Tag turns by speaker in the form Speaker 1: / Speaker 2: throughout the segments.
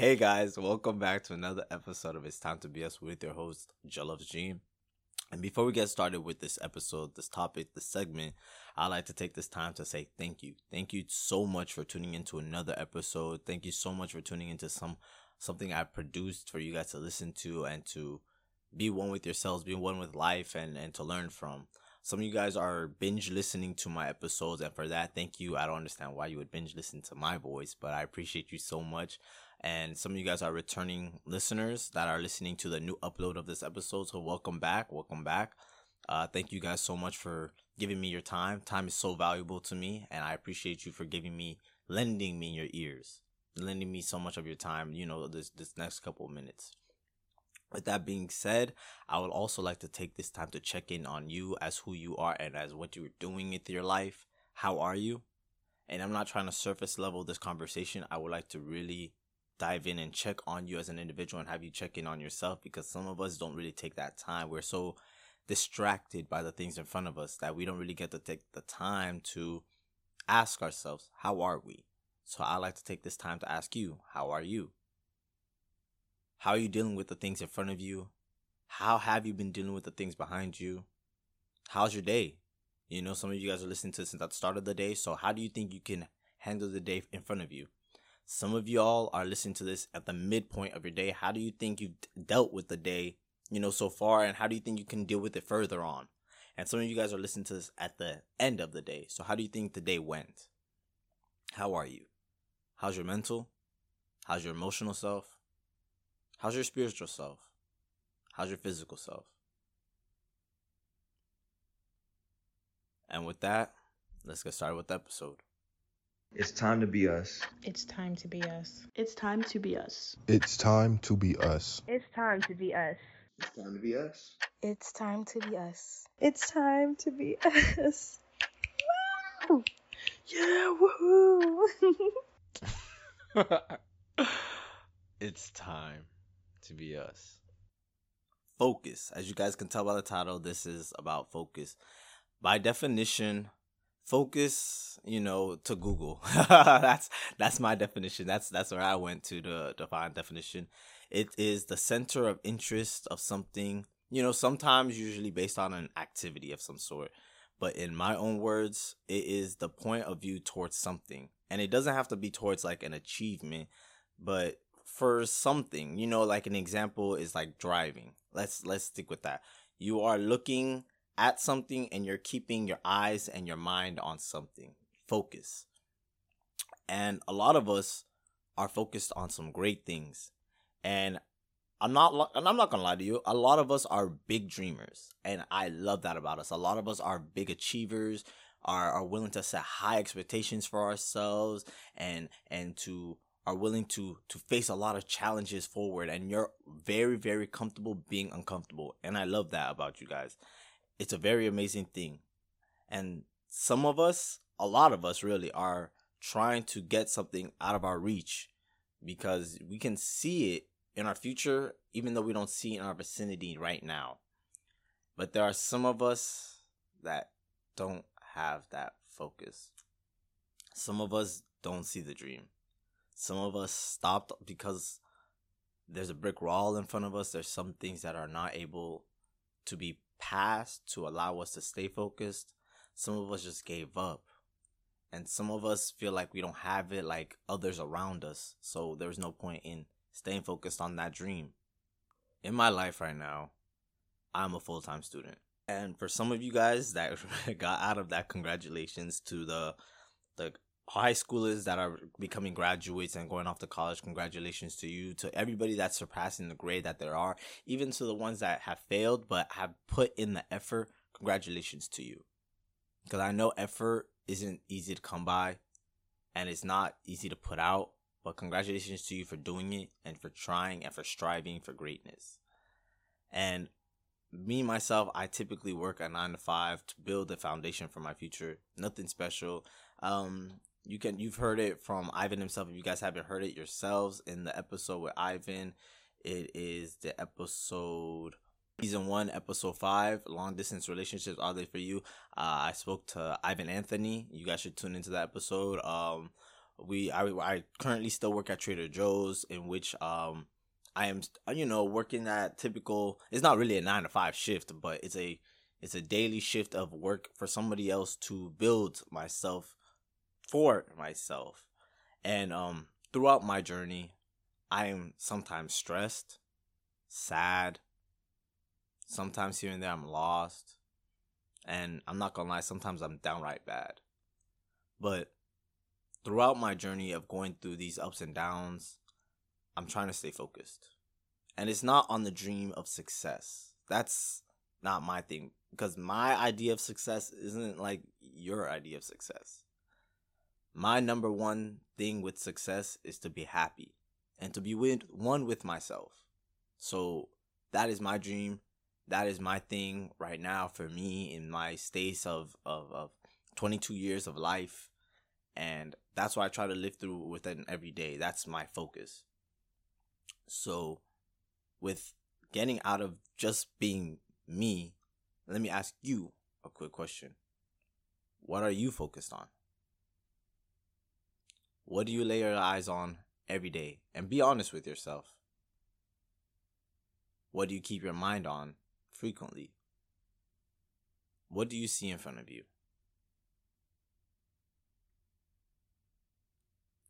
Speaker 1: Hey guys, welcome back to another episode of It's Time to Be Us with your host, Jollof Dream. And before we get started with this episode, this topic, this segment, I'd like to take this time to say thank you. Thank you so much for tuning into another episode. Thank you so much for tuning into some something I produced for you guys to listen to and to be one with yourselves, be one with life and, and to learn from. Some of you guys are binge listening to my episodes, and for that, thank you. I don't understand why you would binge listen to my voice, but I appreciate you so much. And some of you guys are returning listeners that are listening to the new upload of this episode. So welcome back. Welcome back. Uh, thank you guys so much for giving me your time. Time is so valuable to me, and I appreciate you for giving me, lending me your ears, lending me so much of your time. You know, this this next couple of minutes. With that being said, I would also like to take this time to check in on you as who you are and as what you're doing with your life. How are you? And I'm not trying to surface level this conversation. I would like to really dive in and check on you as an individual and have you check in on yourself because some of us don't really take that time. We're so distracted by the things in front of us that we don't really get to take the time to ask ourselves, how are we? So I like to take this time to ask you, how are you? How are you dealing with the things in front of you? How have you been dealing with the things behind you? How's your day? You know, some of you guys are listening to this since the start of the day. So how do you think you can handle the day in front of you? Some of y'all are listening to this at the midpoint of your day. How do you think you've dealt with the day, you know, so far? And how do you think you can deal with it further on? And some of you guys are listening to this at the end of the day. So how do you think the day went? How are you? How's your mental? How's your emotional self? How's your spiritual self? How's your physical self? And with that, let's get started with the episode.
Speaker 2: It's time to be us.
Speaker 3: It's time to be us.
Speaker 4: It's time to be us.
Speaker 5: It's time to be us.
Speaker 6: It's time to be us.
Speaker 2: It's time to be us.
Speaker 7: It's time to be us.
Speaker 8: It's time to be us. Woo! Yeah, woohoo!
Speaker 1: it's time to be us. Focus. As you guys can tell by the title, this is about focus. By definition, focus you know to google. That's that's my definition. That's that's where i went to the define definition. It is the center of interest of something you know sometimes usually based on an activity of some sort but in my own words it is the point of view towards something. And it doesn't have to be towards like an achievement but for something you know like an example is like driving. Let's let's stick with that. You are looking at something and you're keeping your eyes and your mind on something. Focus. And a lot of us are focused on some great things. And I'm not and I'm not going to lie to you, a lot of us are big dreamers, and I love that about us. A lot of us are big achievers, are are willing to set high expectations for ourselves and and to are willing to to face a lot of challenges forward and you're very very comfortable being uncomfortable and i love that about you guys it's a very amazing thing. And some of us, a lot of us really, are trying to get something out of our reach because we can see it in our future, even though we don't see it in our vicinity right now. But there are some of us that don't have that focus. Some of us don't see the dream. Some of us stopped because there's a brick wall in front of us. There's some things that are not able to be past to allow us to stay focused. Some of us just gave up. And some of us feel like we don't have it like others around us. So there's no point in staying focused on that dream. In my life right now, I'm a full time student. And for some of you guys that got out of that, congratulations to the the high schoolers that are becoming graduates and going off to college, congratulations to you. To everybody that's surpassing the grade that there are, even to the ones that have failed but have put in the effort, congratulations to you. Because I know effort isn't easy to come by and it's not easy to put out, but congratulations to you for doing it and for trying and for striving for greatness. And me myself, I typically work a nine to five to build a foundation for my future. Nothing special. Um, you can you've heard it from Ivan himself. If you guys haven't heard it yourselves in the episode with Ivan, it is the episode season one, episode five, long distance relationships are they for you? Uh, I spoke to Ivan Anthony. You guys should tune into that episode. Um, We I I currently still work at Trader Joe's, in which um I am you know working that typical. It's not really a nine to five shift, but it's a it's a daily shift of work for somebody else to build myself for myself. And um throughout my journey, I am sometimes stressed, sad. Sometimes here and there I'm lost. And I'm not gonna lie, sometimes I'm downright bad. But throughout my journey of going through these ups and downs, I'm trying to stay focused. And it's not on the dream of success. That's not my thing. Because my idea of success isn't like your idea of success. My number one thing with success is to be happy and to be with one with myself. So that is my dream. That is my thing right now for me in my states of, of, of 22 years of life. And that's what I try to live through within every day. That's my focus. So with getting out of just being me, let me ask you a quick question. What are you focused on? What do you lay your eyes on every day? And be honest with yourself. What do you keep your mind on frequently? What do you see in front of you?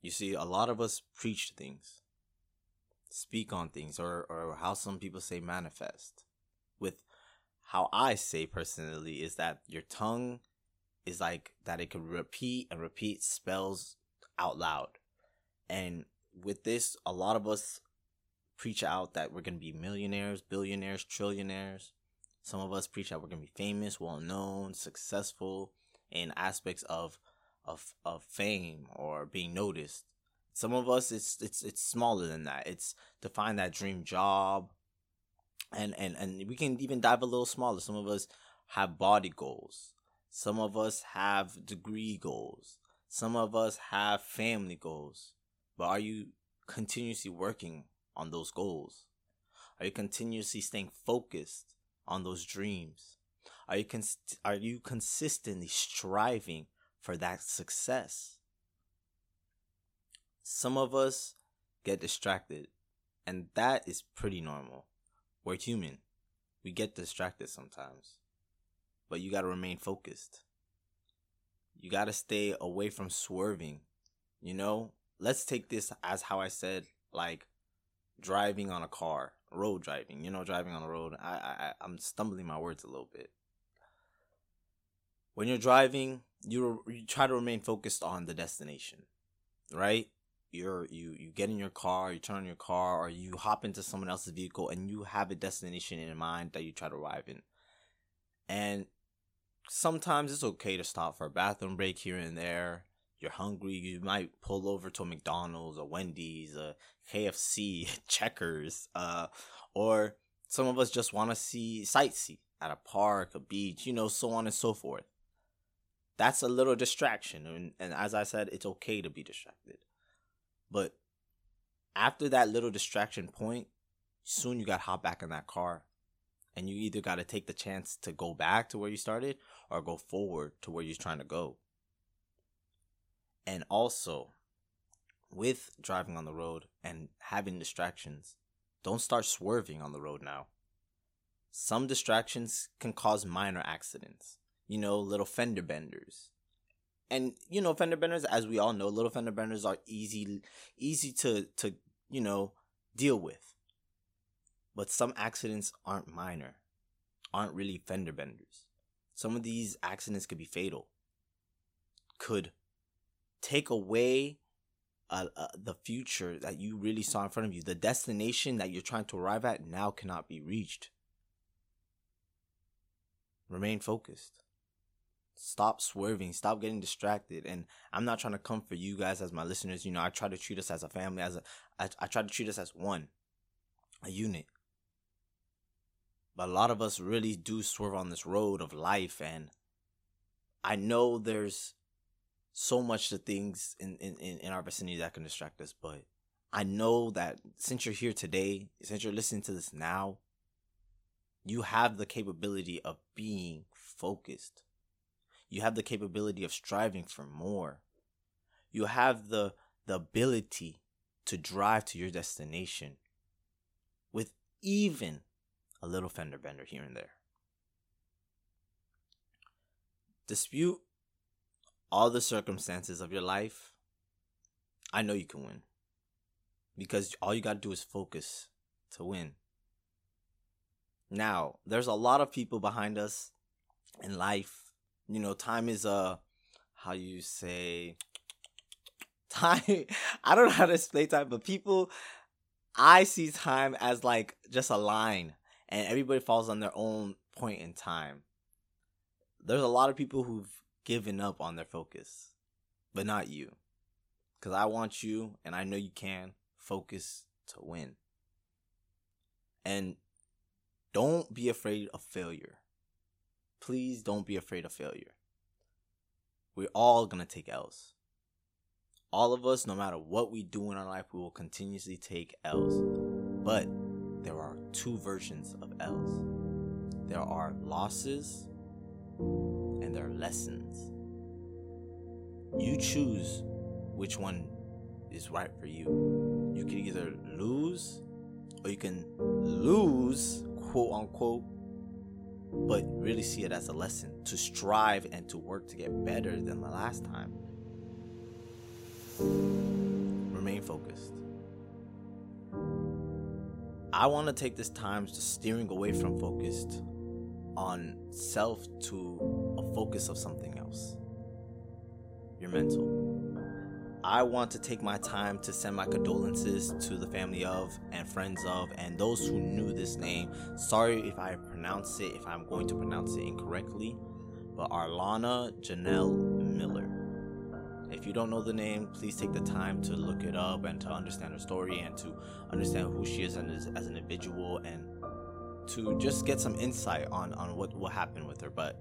Speaker 1: You see, a lot of us preach things, speak on things, or, or how some people say manifest. With how I say personally is that your tongue is like that it can repeat and repeat spells out loud. And with this, a lot of us preach out that we're going to be millionaires, billionaires, trillionaires. Some of us preach that we're going to be famous, well known, successful in aspects of of of fame or being noticed. Some of us it's it's it's smaller than that. It's to find that dream job. And and and we can even dive a little smaller. Some of us have body goals. Some of us have degree goals. Some of us have family goals. But are you continuously working on those goals? Are you continuously staying focused on those dreams? Are you cons- are you consistently striving for that success? Some of us get distracted, and that is pretty normal. We're human. We get distracted sometimes. But you got to remain focused. You got to stay away from swerving. You know, let's take this as how I said, like driving on a car, road driving. You know, driving on the road. I, I I'm stumbling my words a little bit. When you're driving, you you try to remain focused on the destination, right? You're you you get in your car, you turn on your car, or you hop into someone else's vehicle, and you have a destination in mind that you try to arrive in. And sometimes it's okay to stop for a bathroom break here and there you're hungry, you might pull over to a McDonald's, a Wendy's, a KFC, Checkers, uh, or some of us just want to see sightsee at a park, a beach, you know, so on and so forth. That's a little distraction, and, and as I said, it's okay to be distracted. But after that little distraction point, soon you got hop back in that car, and you either got to take the chance to go back to where you started or go forward to where you're trying to go. And also, with driving on the road and having distractions, don't start swerving on the road now. Some distractions can cause minor accidents, you know, little fender benders. And you know, fender benders, as we all know, little fender benders are easy, easy to to you know deal with. But some accidents aren't minor, aren't really fender benders. Some of these accidents could be fatal. Could take away uh, uh, the future that you really saw in front of you. The destination that you're trying to arrive at now cannot be reached. Remain focused. Stop swerving. Stop getting distracted. And I'm not trying to come for you guys as my listeners. You know, I try to treat us as a family, as a, I, I try to treat us as one, a unit. But a lot of us really do swerve on this road of life. And I know there's so much of things in, in, in our vicinity that can distract us. But I know that since you're here today, since you're listening to this now, you have the capability of being focused. You have the capability of striving for more. you have the the ability to drive to your destination with even a little fender bender here and there. Dispute all the circumstances of your life. I know you can win. Because all you got to do is focus to win. Now, there's a lot of people behind us in life. You know, time is a how you say time I don't know how to explain time, but people I see time as like just a line and everybody falls on their own point in time. There's a lot of people who've given up on their focus, but not you. Cuz I want you and I know you can focus to win. And don't be afraid of failure. Please don't be afraid of failure. We're all going to take L's. All of us, no matter what we do in our life, we will continuously take L's. But there are two versions of L's there are losses and there are lessons. You choose which one is right for you. You can either lose or you can lose, quote unquote, but really see it as a lesson to strive and to work to get better than the last time. Remain focused. I want to take this time to steering away from focused on self to a focus of something else. Your mental. I want to take my time to send my condolences to the family of and friends of and those who knew this name. Sorry if I pronounce it, if I'm going to pronounce it incorrectly, but Arlana Janelle Miller. You don't know the name, please take the time to look it up and to understand her story and to understand who she is as, as an individual and to just get some insight on, on what, what happened with her. But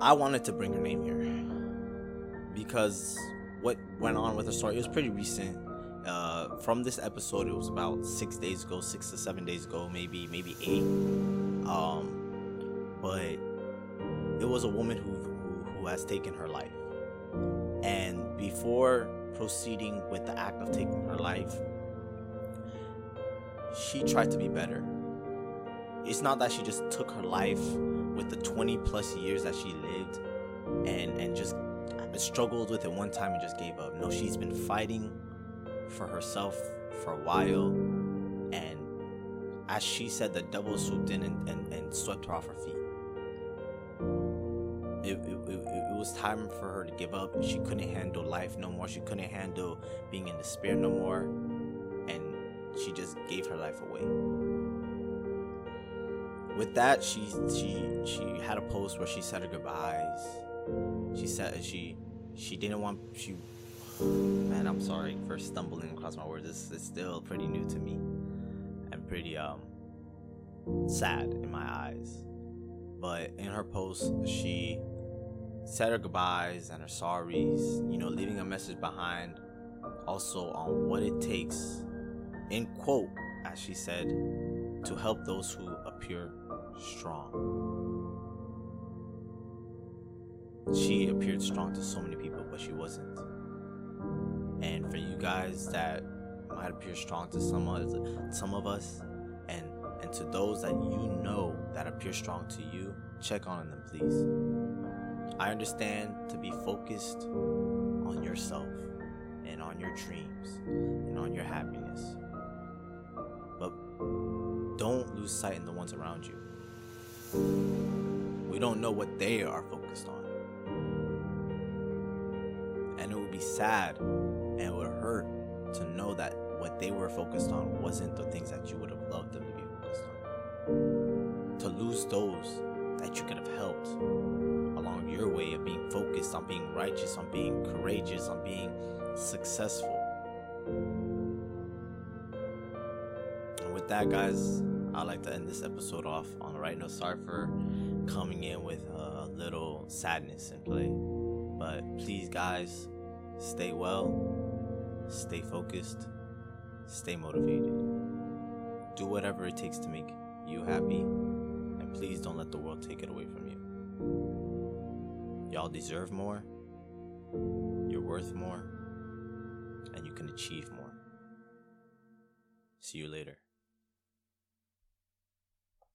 Speaker 1: I wanted to bring her name here because what went on with her story it was pretty recent uh, from this episode it was about six days ago six to seven days ago maybe maybe eight um, but it was a woman who, who has taken her life and before proceeding with the act of taking her life she tried to be better it's not that she just took her life with the 20 plus years that she lived and and just struggled with it one time and just gave up. No, she's been fighting for herself for a while. And as she said, the devil swooped in and, and, and swept her off her feet. It, it, it, was time for her to give up. She couldn't handle life no more. She couldn't handle being in despair no more. And she just gave her life away. With that, she she she had a post where she said her goodbyes. She said she she didn't want she man i'm sorry for stumbling across my words this is still pretty new to me and pretty um sad in my eyes but in her post she said her goodbyes and her sorries you know leaving a message behind also on what it takes in quote as she said to help those who appear strong she appeared strong to so many people, but she wasn't. And for you guys that might appear strong to some of some of us, and and to those that you know that appear strong to you, check on them, please. I understand to be focused on yourself and on your dreams and on your happiness. But don't lose sight in the ones around you. We don't know what they are focused on and it would be sad and it would hurt to know that what they were focused on wasn't the things that you would have loved them to be focused on. To lose those that you could have helped your way of being focused on being righteous, on being courageous, on being successful. And with that, guys, I'd like to end this episode off on the right note. Sorry for coming in with a little sadness in play. But please, guys, Stay well, stay focused, stay motivated. Do whatever it takes to make you happy, and please don't let the world take it away from you. Y'all deserve more, You're worth more, and you can achieve more. See you later.